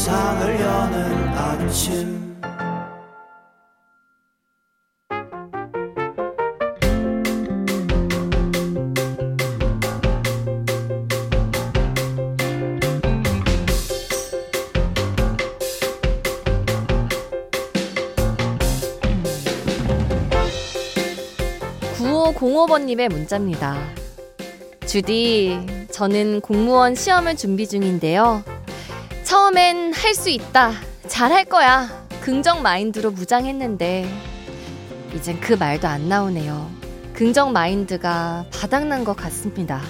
세상을 여는 아침 공호번님의 문자입니다. 주디, 저는 공무원 시험을 준비 중인데요. 처음엔 할 수 있다, 잘할 거야, 긍정 마인드로 무장했는데, 이젠 그 말도 안 나오네요. 긍정 마인드가 바닥난 것 같습니다.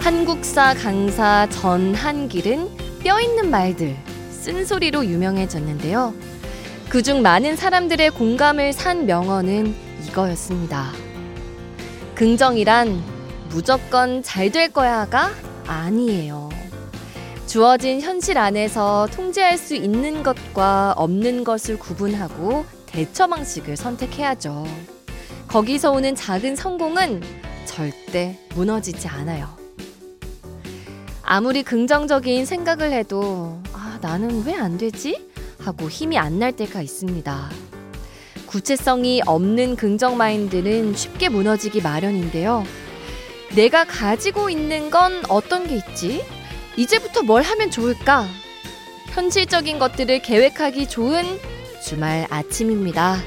한국사 강사 전한길은 뼈 있는 말들, 쓴소리로 유명해졌는데요. 그중 많은 사람들의 공감을 산 명언은 이거였습니다. 긍정이란 무조건 잘 될 거야가 아니에요. 주어진 현실 안에서 통제할 수 있는 것과 없는 것을 구분하고 대처 방식을 선택해야죠. 거기서 오는 작은 성공은 절대 무너지지 않아요. 아무리 긍정적인 생각을 해도 아, 나는 왜 안 되지? 하고 힘이 안 날 때가 있습니다. 구체성이 없는 긍정 마인드는 쉽게 무너지기 마련인데요. 내가 가지고 있는 건 어떤 게 있지? 이제부터 뭘 하면 좋을까? 현실적인 것들을 계획하기 좋은 주말 아침입니다.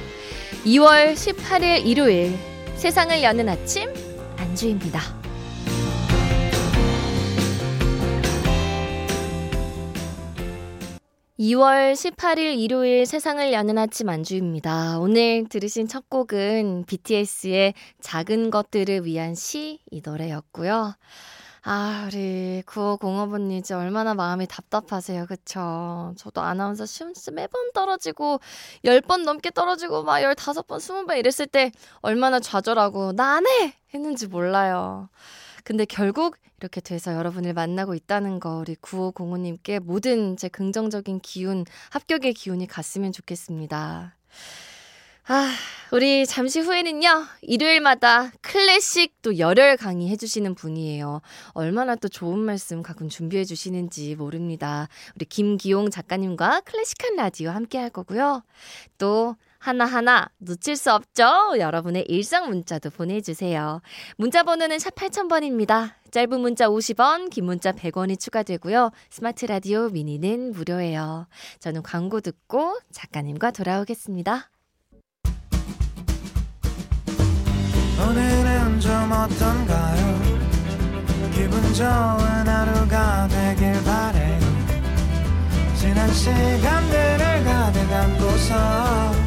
2월 18일 일요일 세상을 여는 아침 안주입니다. 2월 18일 일요일 세상을 여는 아침 안주입니다. 오늘 들으신 첫 곡은 BTS의 작은 것들을 위한 시 이 노래였고요. 아, 우리 9505번님 이제 얼마나 마음이 답답하세요. 그쵸? 저도 아나운서 시험 진짜 매번 떨어지고 10번 넘게 떨어지고 막 15번, 20번 이랬을 때 얼마나 좌절하고 나 안 해! 했는지 몰라요. 근데 결국 이렇게 돼서 여러분을 만나고 있다는 거 우리 9505님께 모든 제 긍정적인 기운, 합격의 기운이 갔으면 좋겠습니다. 아, 우리 잠시 후에는요, 일요일마다 클래식 또 열혈 강의 해주시는 분이에요. 얼마나 또 좋은 말씀 가끔 준비해 주시는지 모릅니다. 우리 김기용 작가님과 클래식한 라디오 함께 할 거고요. 또 하나하나 놓칠 수 없죠? 여러분의 일상 문자도 보내주세요. 문자 번호는 샵 8000번입니다. 짧은 문자 50원, 긴 문자 100원이 추가되고요. 스마트 라디오 미니는 무료예요. 저는 광고 듣고 작가님과 돌아오겠습니다. 오늘은 좀 어떤가요? 기분 좋은 하루가 되길 바래요. 지난 시간들을 가득 안고서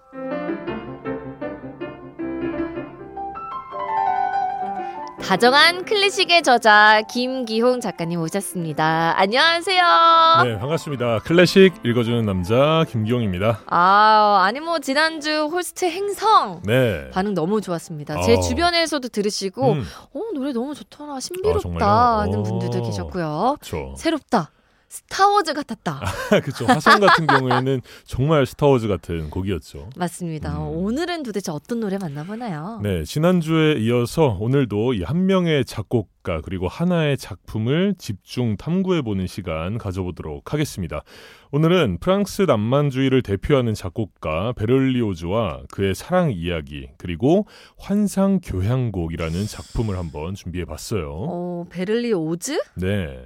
다정한 클래식의 저자 김기홍 작가님 오셨습니다. 안녕하세요. 네, 반갑습니다. 클래식 읽어주는 남자 김기홍입니다. 아, 아니 뭐 지난주 홀스트 행성 네. 반응 너무 좋았습니다. 어. 제 주변에서도 들으시고 음. 어, 노래 너무 좋더라. 신비롭다 아, 하는 분들도 계셨고요. 그쵸. 새롭다. 스타워즈 같았다. 그렇죠. 화성 같은 경우에는 정말 스타워즈 같은 곡이었죠. 맞습니다. 음. 오늘은 도대체 어떤 노래 만나보나요? 네, 지난주에 이어서 오늘도 이 한 명의 작곡가 그리고 하나의 작품을 집중 탐구해 보는 시간 가져보도록 하겠습니다. 오늘은 프랑스 낭만주의를 대표하는 작곡가 베를리오즈와 그의 사랑 이야기 그리고 환상 교향곡이라는 작품을 한번 준비해 봤어요. 어, 베를리 오즈? 네.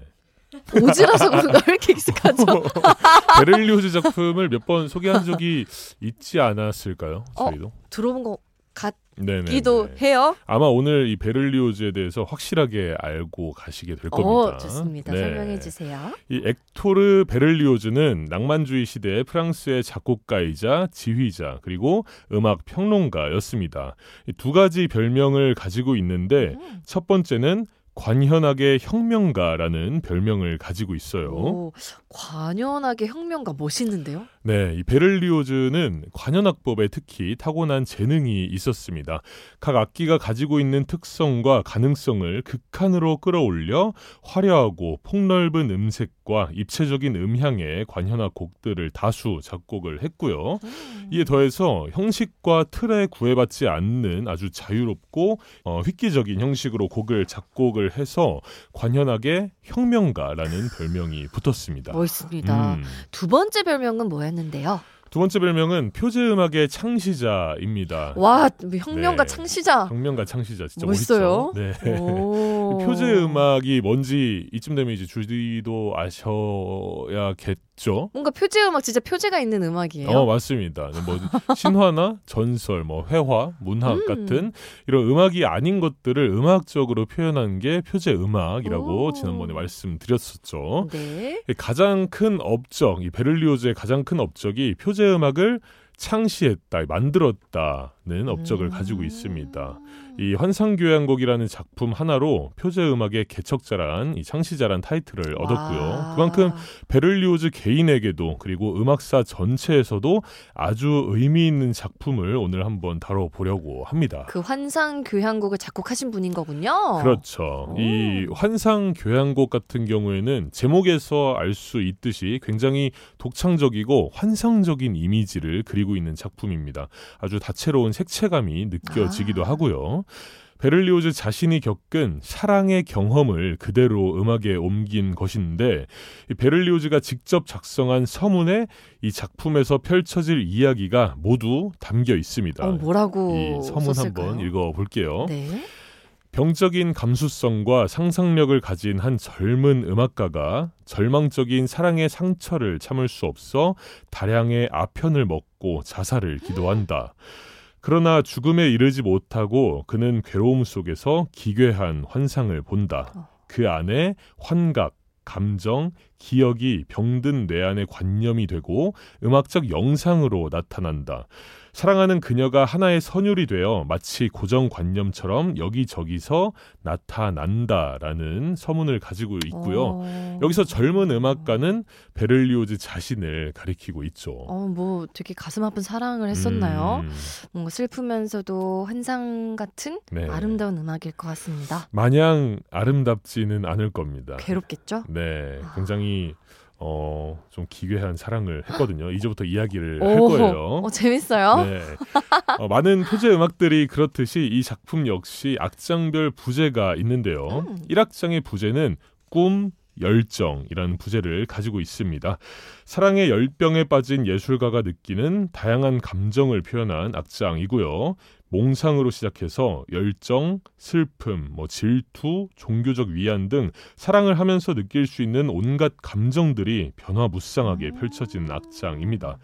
오즈라서 그런가 왜 이렇게 익숙하죠? 베를리오즈 작품을 몇 번 소개한 적이 있지 않았을까요? 어, 저희도. 들어본 것. 같기도 해요. 아마 오늘 이 베를리오즈에 대해서 확실하게 알고 가시게 될 겁니다. 어, 좋습니다. 네. 설명해 주세요. 이 엑토르 베를리오즈는 낭만주의 시대의 프랑스의 작곡가이자 지휘자 그리고 음악 평론가였습니다. 이두 가지 별명을 가지고 있는데 음. 첫 번째는 관현악의 혁명가라는 별명을 가지고 있어요. 오, 관연하게 혁명가 멋있는데요? 네, 이 베를리오즈는 관현악법에 특히 타고난 재능이 있었습니다. 각 악기가 가지고 있는 특성과 가능성을 극한으로 끌어올려 화려하고 폭넓은 음색과 입체적인 음향의 관현악 곡들을 다수 작곡을 했고요. 음. 이에 더해서 형식과 틀에 구애받지 않는 아주 자유롭고 어, 획기적인 형식으로 곡을 작곡을 해서 관현악의 혁명가라는 별명이 붙었습니다. 멋있습니다. 음. 두 번째 별명은 뭐였 는데요? 두 번째 별명은 표제 음악의 창시자입니다. 와, 혁명가 네. 창시자. 혁명가 창시자 진짜 멋있어요. 멋있죠. 네. 오. 표제 음악이 뭔지 이쯤 되면 이제 주디도 아셔야겠 죠. 뭔가 표제 음악 진짜 표제가 있는 음악이에요. 어 맞습니다. 네, 뭐 신화나 전설, 뭐 회화, 문학 음. 같은 이런 음악이 아닌 것들을 음악적으로 표현한 게 표제 음악이라고 오. 지난번에 말씀드렸었죠. 네. 이 가장 큰 업적, 이 베를리오즈의 가장 큰 업적이 표제 음악을 창시했다, 만들었다 는 업적을 음. 가지고 있습니다. 이 환상교향곡이라는 작품 하나로 표제 음악의 개척자란 이 창시자란 타이틀을 얻었고요. 와. 그만큼 베를리오즈 개인에게도 그리고 음악사 전체에서도 아주 의미 있는 작품을 오늘 한번 다뤄보려고 합니다. 그 환상 교향곡을 작곡하신 분인 거군요. 그렇죠. 오. 이 환상 교향곡 같은 경우에는 제목에서 알 수 있듯이 굉장히 독창적이고 환상적인 이미지를 그리고 있는 작품입니다. 아주 다채로운 색채감이 느껴지기도 아. 하고요. 베를리오즈 자신이 겪은 사랑의 경험을 그대로 음악에 옮긴 것인데 이 베를리오즈가 직접 작성한 서문에 이 작품에서 펼쳐질 이야기가 모두 담겨 있습니다. 어, 뭐라고 이 서문 썼을까요? 한번 읽어 볼게요. 네. 병적인 감수성과 상상력을 가진 한 젊은 음악가가 절망적인 사랑의 상처를 참을 수 없어 다량의 아편을 먹고 자살을 기도한다. 그러나 죽음에 이르지 못하고 그는 괴로움 속에서 기괴한 환상을 본다. 그 안에 환각, 감정, 기억이 병든 뇌 안에 관념이 되고 음악적 영상으로 나타난다. 사랑하는 그녀가 하나의 선율이 되어 마치 고정관념처럼 여기저기서 나타난다라는 서문을 가지고 있고요. 어. 여기서 젊은 음악가는 베를리오즈 자신을 가리키고 있죠. 어, 뭐 되게 가슴 아픈 사랑을 했었나요? 음, 뭔가 슬프면서도 환상 같은 네. 아름다운 음악일 것 같습니다. 마냥 아름답지는 않을 겁니다. 괴롭겠죠? 네, 굉장히 어, 좀 기괴한 사랑을 했거든요. 이제부터 이야기를 오, 할 거예요. 어, 재밌어요. 네. 어, 많은 표제 음악들이 그렇듯이 이 작품 역시 악장별 부제가 있는데요. 음. 1악장의 부제는 꿈, 열정이라는 부제를 가지고 있습니다. 사랑의 열병에 빠진 예술가가 느끼는 다양한 감정을 표현한 악장이고요. 몽상으로 시작해서 열정, 슬픔, 뭐 질투, 종교적 위안 등 사랑을 하면서 느낄 수 있는 온갖 감정들이 변화무쌍하게 펼쳐진 악장입니다.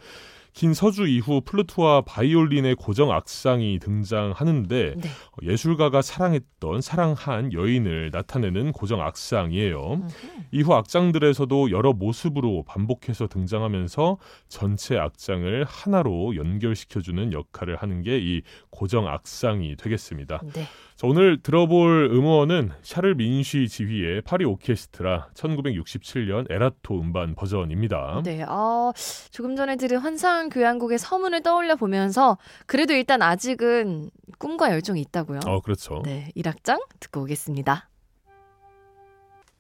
긴 서주 이후 플루트와 바이올린의 고정 악상이 등장하는데 네. 예술가가 사랑했던 사랑한 여인을 나타내는 고정 악상이에요. 음흠. 이후 악장들에서도 여러 모습으로 반복해서 등장하면서 전체 악장을 하나로 연결시켜주는 역할을 하는 게 이 고정 악상이 되겠습니다. 네. 자, 오늘 들어볼 음원은 샤를 민쉬 지휘의 파리 오케스트라 1967년 에라토 음반 버전입니다. 네. 아, 조금 전에 들은 환상 교향곡의 서문을 떠올려 보면서 그래도 일단 아직은 꿈과 열정이 있다고요. 어, 그렇죠. 네. 1악장 듣고 오겠습니다.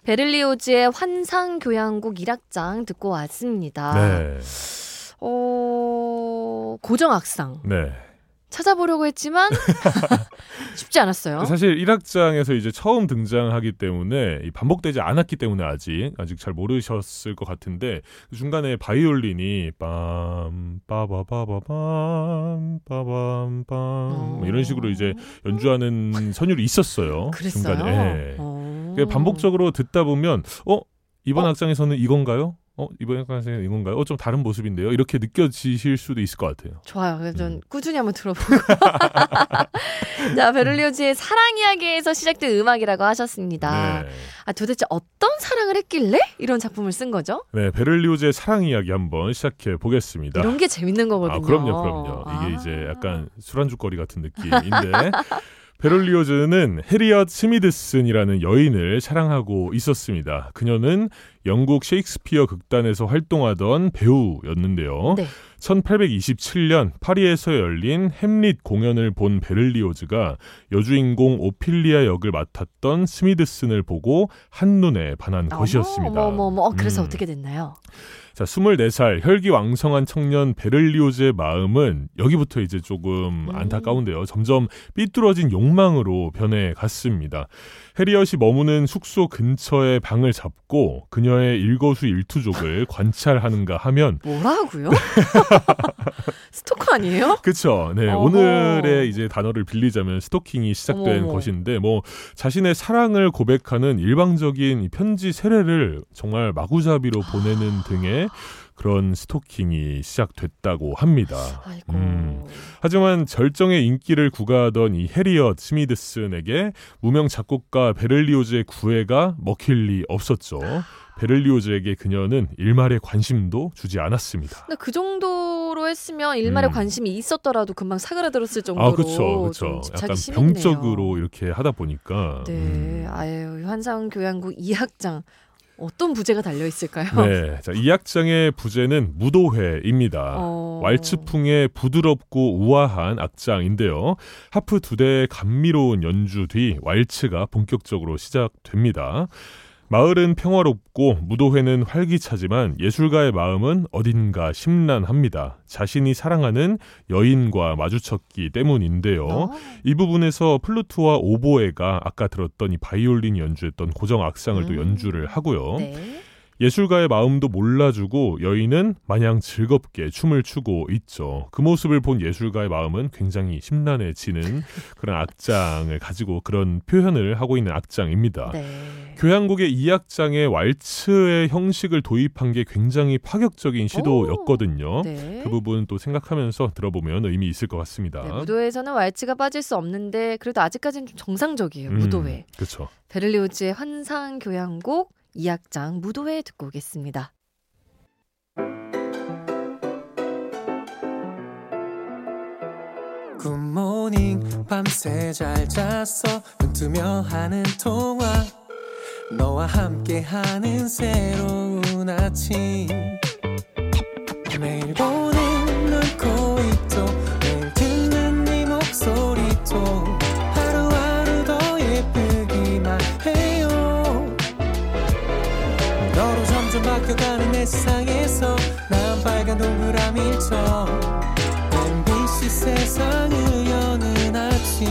베를리오즈의 환상 교향곡 1악장 듣고 왔습니다. 네. 어, 고정악상. 네. 찾아보려고 했지만 쉽지 않았어요. 사실 1악장에서 이제 처음 등장하기 때문에 이 반복되지 않았기 때문에 아직 아직 잘 모르셨을 것 같은데 그 중간에 바이올린이 빰 빠바바바밤 빠밤 빰 이런 식으로 이제 연주하는 선율이 있었어요. 그랬어요. 중간에. 그러니까 반복적으로 듣다 보면 어 이번 어? 악장에서는 이건가요? 어 이번 악장에서는 이건가요? 어좀 다른 모습인데요. 이렇게 느껴지실 수도 있을 것 같아요. 좋아요. 그래서 전 음. 꾸준히 한번 들어보고. 자, 베를리오즈의 사랑 이야기에서 시작된 음악이라고 하셨습니다. 네. 아, 도대체 어떤 사랑을 했길래 이런 작품을 쓴 거죠? 네, 베를리오즈의 사랑 이야기 한번 시작해 보겠습니다. 이런 게 재밌는 거거든요. 아, 그럼요, 그럼요. 이게 아. 이제 약간 술안주거리 같은 느낌인데 베를리오즈는 해리엇 스미드슨이라는 여인을 사랑하고 있었습니다. 그녀는 영국 셰익스피어 극단에서 활동하던 배우였는데요. 네. 1827년 파리에서 열린 햄릿 공연을 본 베를리오즈가 여주인공 오필리아 역을 맡았던 스미드슨을 보고 한눈에 반한 것이었습니다. 어머, 어머, 어머. 어, 그래서 음. 어떻게 됐나요? 자, 24살 혈기왕성한 청년 베를리오즈의 마음은 여기부터 이제 조금 음. 안타까운데요. 점점 삐뚤어진 욕망으로 변해 갔습니다. 해리엇이 머무는 숙소 근처에 방을 잡고 그녀의 일거수일투족을 관찰하는가 하면 뭐라고요? 스토커 아니에요? 그쵸. 네. 어허. 오늘의 이제 단어를 빌리자면 스토킹이 시작된 어머머. 것인데, 뭐, 자신의 사랑을 고백하는 일방적인 이 편지 세례를 정말 마구잡이로 보내는 등의 그런 스토킹이 시작됐다고 합니다. 음. 하지만 절정의 인기를 구가하던 이 해리엇 스미드슨에게 무명 작곡가 베를리오즈의 구애가 먹힐 리 없었죠. 베를리오즈에게 그녀는 일말의 관심도 주지 않았습니다. 근데 그 정도로 했으면 일말에 음. 관심이 있었더라도 금방 사그라들었을 정도로 아, 그쵸, 좀 그쵸. 약간 심했네요. 병적으로 이렇게 하다 보니까. 네, 음. 아유 환상교향곡 2악장 어떤 부제가 달려 있을까요? 네. 자, 이 악장의 부제는 무도회입니다. 어. 왈츠풍의 부드럽고 우아한 악장인데요. 하프 두 대의 감미로운 연주 뒤 왈츠가 본격적으로 시작됩니다. 마을은 평화롭고 무도회는 활기차지만 예술가의 마음은 어딘가 심란합니다. 자신이 사랑하는 여인과 마주쳤기 때문인데요. 어. 이 부분에서 플루트와 오보에가 아까 들었던 이 바이올린 연주했던 고정 악상을 또 음. 연주를 하고요. 네. 예술가의 마음도 몰라주고 여인은 마냥 즐겁게 춤을 추고 있죠. 그 모습을 본 예술가의 마음은 굉장히 심란해지는 그런 악장을 가지고 그런 표현을 하고 있는 악장입니다. 네. 교향곡의 이 악장에 왈츠의 형식을 도입한 게 굉장히 파격적인 시도였거든요. 네. 그 부분 또 생각하면서 들어보면 의미 있을 것 같습니다. 네, 무도회에서는 왈츠가 빠질 수 없는데 그래도 아직까지는 좀 정상적이에요. 음, 무도회. 그렇죠. 베를리오즈의 환상 교향곡 2악장 무도회 듣고 오겠습니다. 굿모닝 밤새 잘 잤어? 눈 뜨며 하는 통화. 너와 함께하는 새로운 아침. 매일 보는 눈코입도 매일 듣는 네 목소리도 빨간 동그라미처럼 MBC 세상을 여는 아침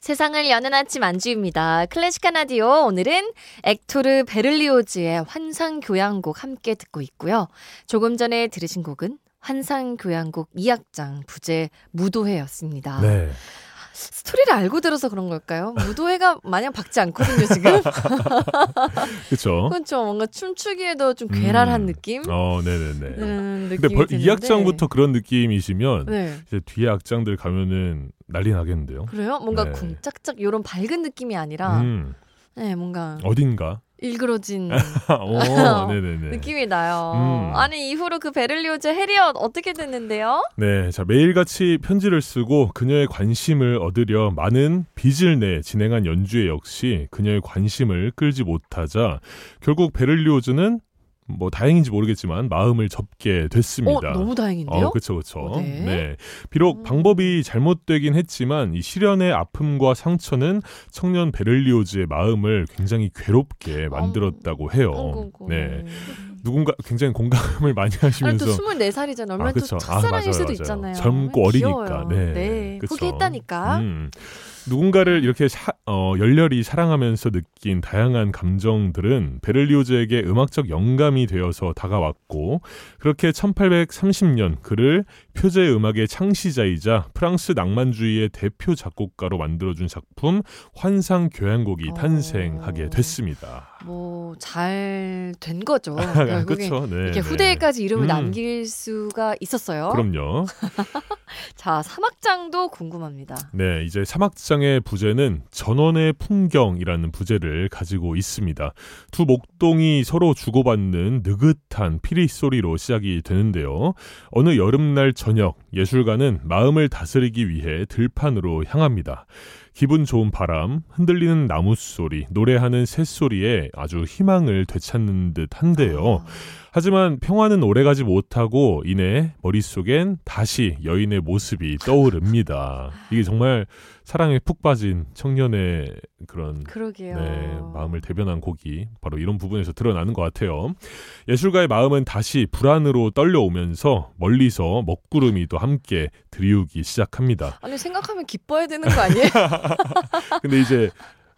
세상을 여는 아침 안주입니다. 클래식한 라디오 오늘은 액토르 베를리오즈의 환상교향곡 함께 듣고 있고요. 조금 전에 들으신 곡은 환상교향곡 2악장 부제 무도회였습니다. 네. 스토리를 알고 들어서 그런 걸까요? 무도회가 마냥 박지 않거든요, 지금. 그렇죠. 그렇죠. 뭔가 춤추기에도 좀 괴랄한 음. 느낌? 어, 네네네. 음, 근데 벌, 이 드는데. 악장부터 그런 느낌이시면 네. 이제 뒤에 악장들 가면은 난리 나겠는데요. 그래요? 뭔가 네. 쿵짝짝 이런 밝은 느낌이 아니라 음, 네, 뭔가 어딘가. 일그러진 오. 느낌이 나요. 음. 아니 이후로 그 베를리오즈 해리엇 어떻게 됐는데요? 네, 자 매일같이 편지를 쓰고 그녀의 관심을 얻으려 많은 빚을 내 진행한 연주에 역시 그녀의 관심을 끌지 못하자 결국 베를리오즈는 뭐 다행인지 모르겠지만 마음을 접게 어, 됐습니다. 너무 다행인데요? 어, 그렇죠, 그렇죠. 어, 네. 비록 음. 방법이 잘못되긴 했지만 이 시련의 아픔과 상처는 청년 베를리오즈의 마음을 굉장히 괴롭게 만들었다고 해요. 어구구. 네, 누군가 굉장히 공감을 많이 아니 하시면서 또 24살이잖아요. 얼마나 아, 또 그쵸. 아, 첫사랑일 맞아요, 수도 맞아요. 있잖아요. 젊고 어리니까. 귀여워요. 네, 그쵸. 포기했다니까. 음, 누군가를 이렇게 사- 어, 열렬히 사랑하면서 느낀 다양한 감정들은 베를리오즈에게 음악적 영감이 되어서 다가왔고 그렇게 1830년 그를 표제 음악의 창시자이자 프랑스 낭만주의의 대표 작곡가로 만들어준 작품 환상 교향곡이 어. 탄생하게 됐습니다. 뭐 잘 된 거죠. 그렇죠. 네, 이렇게 네. 후대에까지 이름을 음. 남길 수가 있었어요. 그럼요. 자, 사막장도 궁금합니다. 네, 이제 사막장 의 부제는 전원의 풍경이라는 부제를 가지고 있습니다. 두 목동이 서로 주고받는 느긋한 피리 소리로 시작이 되는데요. 어느 여름날 저녁, 예술가는 마음을 다스리기 위해 들판으로 향합니다. 기분 좋은 바람, 흔들리는 나무 소리, 노래하는 새 소리에 아주 희망을 되찾는 듯 한데요. 아, 하지만 평화는 오래가지 못하고 이내 머릿속엔 다시 여인의 모습이 떠오릅니다. 이게 정말 사랑에 푹 빠진 청년의 그런 그러게요. 네, 마음을 대변한 곡이 바로 이런 부분에서 드러나는 것 같아요. 예술가의 마음은 다시 불안으로 떨려오면서 멀리서 먹구름이 또 함께 드리우기 시작합니다. 아니 생각하면 기뻐야 되는 거 아니에요? 근데 이제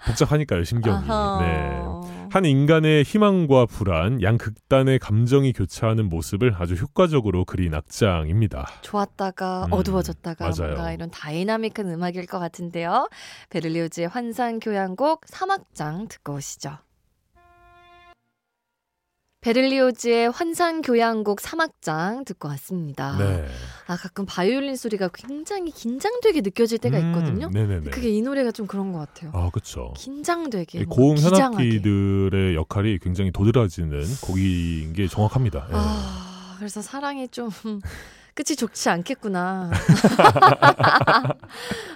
복잡하니까요, 신경이. 아하. 네. 한 인간의 희망과 불안, 양 극단의 감정이 교차하는 모습을 아주 효과적으로 그린 악장입니다. 좋았다가 음, 어두워졌다가 맞아요. 뭔가 이런 다이나믹한 음악일 것 같은데요. 베를리오즈의 환상 교향곡 사막장 듣고 오시죠. 베를리오즈의 환상 교향곡 사막장 듣고 왔습니다. 네. 아 가끔 바이올린 소리가 굉장히 긴장되게 느껴질 때가 음, 있거든요. 네네네. 그게 이 노래가 좀 그런 것 같아요. 아, 그렇죠. 긴장되게 뭔가 고음. 현악기들의 역할이 굉장히 도드라지는 곡인 게 정확합니다. 예. 아, 그래서 사랑이 좀 끝이 좋지 않겠구나.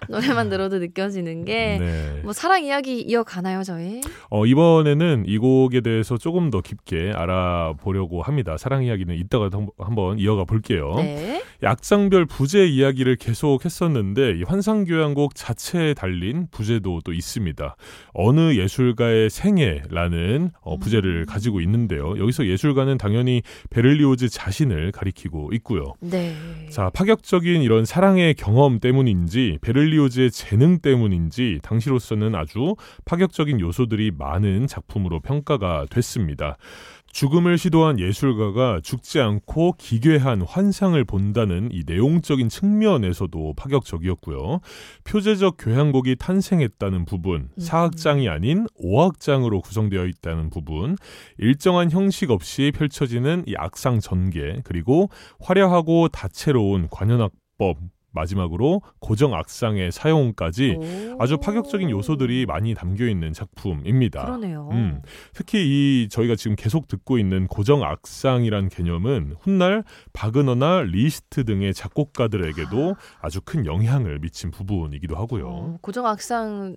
노래만 들어도 느껴지는 게. 네. 뭐 사랑 이야기 이어가나요 저희? 어, 이번에는 이 곡에 대해서 조금 더 깊게 알아보려고 합니다. 사랑 이야기는 이따가 한- 한번 이어가 볼게요. 네. 약장별 부제 이야기를 계속 했었는데 이 환상교향곡 자체에 달린 부제도 또 있습니다. 어느 예술가의 생애라는 어, 부제를 음. 가지고 있는데요. 여기서 예술가는 당연히 베를리오즈 자신을 가리키고 있고요. 네. 자, 파격적인 이런 사랑의 경험 때문인지 베를리오즈의 재능 때문인지 당시로서는 아주 파격적인 요소들이 많은 작품으로 평가가 됐습니다. 죽음을 시도한 예술가가 죽지 않고 기괴한 환상을 본다는 이 내용적인 측면에서도 파격적이었고요. 표제적 교향곡이 탄생했다는 부분, 음. 사악장이 아닌 오악장으로 구성되어 있다는 부분, 일정한 형식 없이 펼쳐지는 이 악상 전개, 그리고 화려하고 다채로운 관현악 법, 마지막으로 고정 악상의 사용까지 오. 아주 파격적인 요소들이 많이 담겨 있는 작품입니다. 그러네요. 음, 특히 이 저희가 지금 계속 듣고 있는 고정 악상이란 개념은 훗날 바그너나 리스트 등의 작곡가들에게도 아주 큰 영향을 미친 부분이기도 하고요. 어, 고정 악상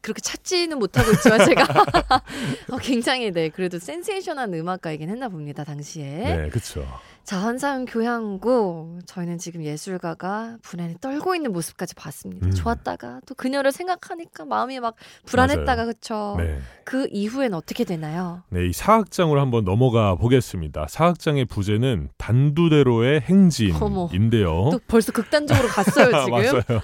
그렇게 찾지는 못하고 있지만 제가 어, 굉장히 네 그래도 센세이션한 음악가이긴 했나 봅니다 당시에. 네, 그렇죠. 자 환상 교향곡 저희는 지금 예술가가 불안에 떨고 있는 모습까지 봤습니다. 음. 좋았다가 또 그녀를 생각하니까 마음이 막 불안했다가. 그쵸. 네. 그 이후엔 어떻게 되나요? 네, 이 사악장으로 한번 넘어가 보겠습니다. 사악장의 부제는 단두대로의 행진인데요. 또 벌써 극단적으로 갔어요 지금. 어? 맞아요.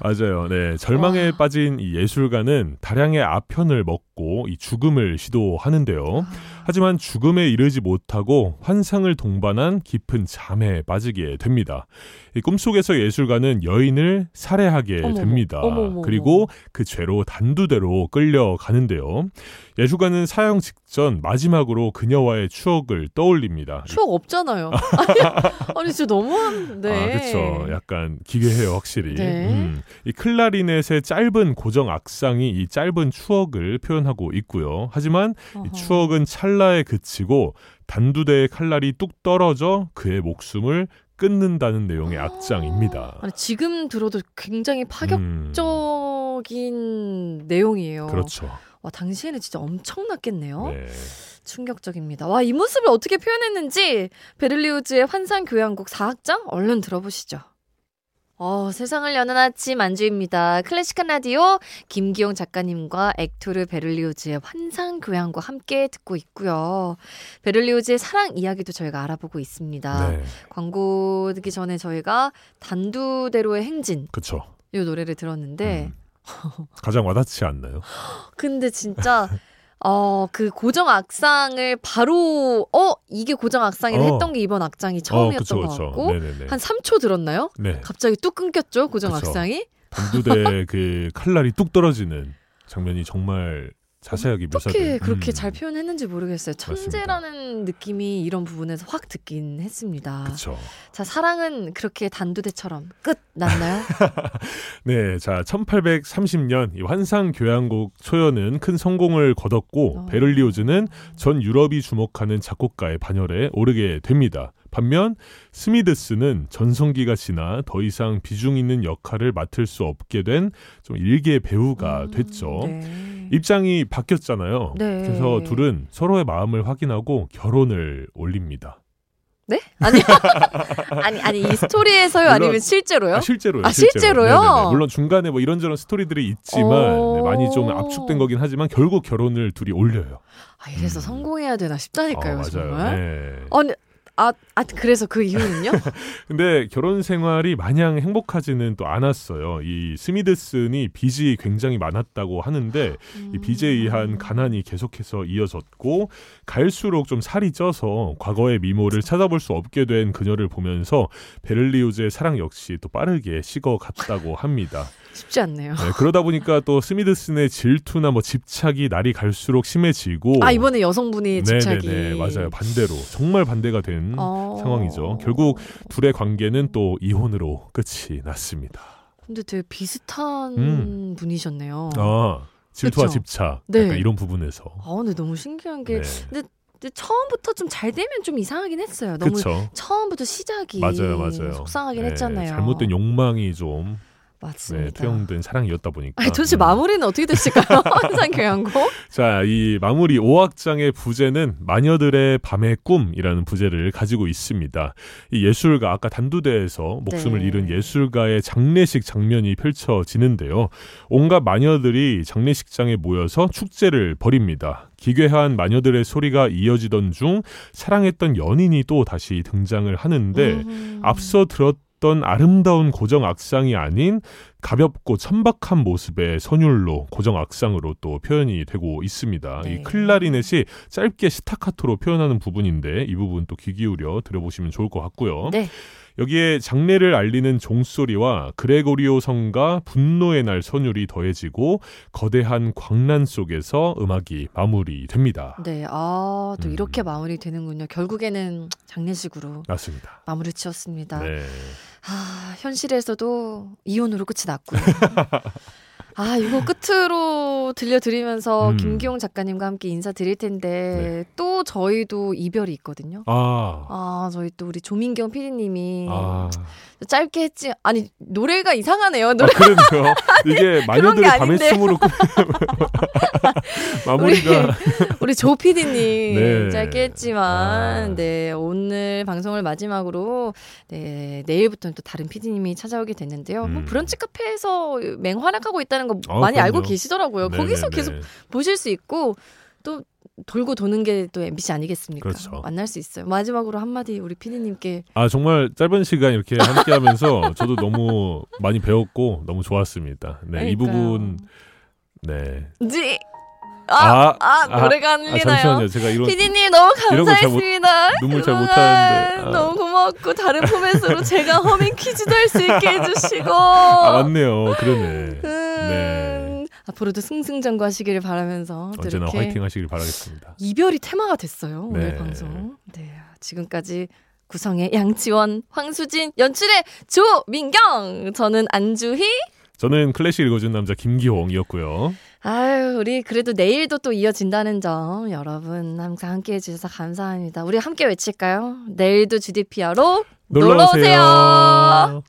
맞아요. 네. 절망에 와. 빠진 이 예술가는 다량의 아편을 먹 고 이 죽음을 시도하는데요. 하지만 죽음에 이르지 못하고 환상을 동반한 깊은 잠에 빠지게 됩니다. 이 꿈속에서 예술가는 여인을 살해하게 어머머, 됩니다. 어머머머. 그리고 그 죄로 단두대로 끌려가는데요. 예술가는 사형 직전 마지막으로 그녀와의 추억을 떠올립니다. 추억 없잖아요. 아니, 아니 진짜 너무한데. 아, 그렇죠. 약간 기괴해요, 확실히. 네. 음, 이 클라리넷의 짧은 고정 악상이 이 짧은 추억을 표현하고 있고요. 하지만. 추억은 찰나에 그치고 단두대의 칼날이 뚝 떨어져 그의 목숨을 끊는다는 내용의 악장입니다. 아니, 지금 들어도 굉장히 음, 파격적인 내용이에요. 그렇죠. 와, 당시에는 진짜 엄청났겠네요. 네. 충격적입니다. 와, 이 모습을 어떻게 표현했는지 베를리우즈의 환상 교향곡 4악장 얼른 들어보시죠. 어, 세상을 여는 아침 안주입니다. 클래식한 라디오 김기용 작가님과 액토르 베를리우즈의 환상 교향과 함께 듣고 있고요. 베를리우즈의 사랑 이야기도 저희가 알아보고 있습니다. 네. 광고 듣기 전에 저희가 단두대로의 행진 그쵸. 이 노래를 들었는데 음. 가장 와닿지 않나요? 근데 진짜 어, 그 고정 악상을 바로 어, 이게 고정 악상이라 어. 했던 게 이번 악장이 어, 처음이었던 그쵸, 것 그쵸. 같고 네네네. 한 3초 들었나요? 네. 갑자기 뚝 끊겼죠 고정 그쵸. 악상이 단두대 그 칼날이 뚝 떨어지는 장면이 정말 자세하게 어떻게 묘사된. 그렇게 음. 잘 표현했는지 모르겠어요 천재라는 느낌이 이런 부분에서 확 듣긴 했습니다 그쵸. 자 사랑은 그렇게 단두대처럼 끝 났나요? 네, 자 1830년 이 환상 교향곡 초연은 큰 성공을 거뒀고 어. 베를리오즈는 전 유럽이 주목하는 작곡가의 반열에 오르게 됩니다. 반면 스미드슨은 전성기가 지나 더 이상 비중 있는 역할을 맡을 수 없게 된 좀 일개 배우가 음, 됐죠. 네. 입장이 바뀌었잖아요. 네. 그래서 둘은 서로의 마음을 확인하고 결혼을 올립니다. 네? 아니 아니 아니 이 스토리에서요 물론- 아니면 실제로요? 아, 실제로요. 아, 실제로. 실제로요? 네네네. 물론 중간에 뭐 이런저런 스토리들이 있지만 어. 네, 많이 좀 압축된 거긴 하지만 결국 결혼을 둘이 올려요. 아, 이래서 음. 성공해야 되나 싶다니까요, 어, 맞아요. 정말. 네. 아니, 아, 아, 그래서 그 이유는요? 근데 결혼 생활이 마냥 행복하지는 또 않았어요. 이 스미드슨이 빚이 굉장히 많았다고 하는데 이 빚에 의한 가난이 계속해서 이어졌고 갈수록 좀 살이 쪄서 과거의 미모를 찾아볼 수 없게 된 그녀를 보면서 베를리우즈의 사랑 역시 또 빠르게 식어갔다고 합니다. 쉽지 않네요. 네, 그러다 보니까 또 스미드슨의 질투나 뭐 집착이 날이 갈수록 심해지고 아, 이번에 여성분이 집착이. 네네네 맞아요 반대로 정말 반대가 된 어. 상황이죠. 결국 둘의 관계는 또 이혼으로 끝이 났습니다. 근데 되게 비슷한 음. 분이셨네요. 아 질투와 그쵸? 집착 네. 약간 이런 부분에서 아, 근데 너무 신기한 게. 네. 근데 처음부터 좀 잘 되면 좀 이상하긴 했어요. 너무 그쵸 처음부터 시작이 맞아요 맞아요 속상하긴 네, 했잖아요. 잘못된 욕망이 좀 맞습니다. 네, 투영된 사랑이었다 보니까 아니, 도대체 음. 마무리는 어떻게 됐을까요? 환상 교향곡? 자, 이 마무리 5악장의 부제는 마녀들의 밤의 꿈이라는 부제를 가지고 있습니다. 이 예술가, 아까 단두대에서 목숨을 네. 잃은 예술가의 장례식 장면이 펼쳐지는데요. 온갖 마녀들이 장례식장에 모여서 축제를 벌입니다. 기괴한 마녀들의 소리가 이어지던 중 사랑했던 연인이 또 다시 등장을 하는데 음. 앞서 들었던 아름다운 고정 악상이 아닌 가볍고 천박한 모습의 선율로 고정 악상으로 또 표현이 되고 있습니다. 네. 이 클라리넷이 짧게 스타카토로 표현하는 부분인데 이 부분 또 귀 기울여 들어보시면 좋을 것 같고요. 네. 여기에 장례를 알리는 종소리와 그레고리오 성가 분노의 날 선율이 더해지고 거대한 광란 속에서 음악이 마무리됩니다. 네. 아, 또 음. 이렇게 마무리 되는군요. 결국에는 장례식으로 맞습니다. 마무리 지었습니다. 네. 아, 현실에서도 이혼으로 끝이 났고요. 아, 이거 끝으로 들려드리면서 음. 김기용 작가님과 함께 인사드릴 텐데 또 저희도 이별이 있거든요. 아. 아, 저희 또 우리 조민경 PD님이 아. 짧게 했지. 아니, 노래가 이상하네요. 아, 노래 그러네요. 이게 마녀들의 게 밤의 끝- 마무리가 우리 조 PD님 네. 짧게 했지만 아. 네 오늘 방송을 마지막으로 네 내일부터는 또 다른 PD님이 찾아오게 됐는데요. 뭐 음. 브런치 카페에서 맹활약하고 있다는 거 아, 많이 알고 그럼요. 계시더라고요. 거기서 네네네. 계속 보실 수 있고 또 돌고 도는 게 또 MBC 아니겠습니까? 그렇죠. 만날 수 있어요. 마지막으로 한마디 우리 PD님께 아 정말 짧은 시간 이렇게 함께하면서 저도 너무 많이 배웠고 너무 좋았습니다. 네, 이 부분 네. 지 아, 아, 노래가 안 아, 들리나요? 잠시만요. 제가 이런 PD님 너무 이런 거잘 못- 감사했습니다. 눈물 잘 못하는데. 아. 너무 고맙고 다른 포맷으로 제가 허밍 퀴즈도 할 수 있게 해주시고 아 맞네요. 그러네. 음, 네. 앞으로도 승승장구하시기를 바라면서 또 언제나 화이팅 하시길 바라겠습니다. 이별이 테마가 됐어요 오늘 네. 방송. 네 지금까지 구성의 양치원, 황수진, 연출의 조민경, 저는 안주희. 저는 클래식 읽어준 남자 김기홍이었고요. 아유, 우리 그래도 내일도 또 이어진다는 점 여러분 항상 함께 해주셔서 감사합니다. 우리 함께 외칠까요? 내일도 GDPR로 놀러 오세요.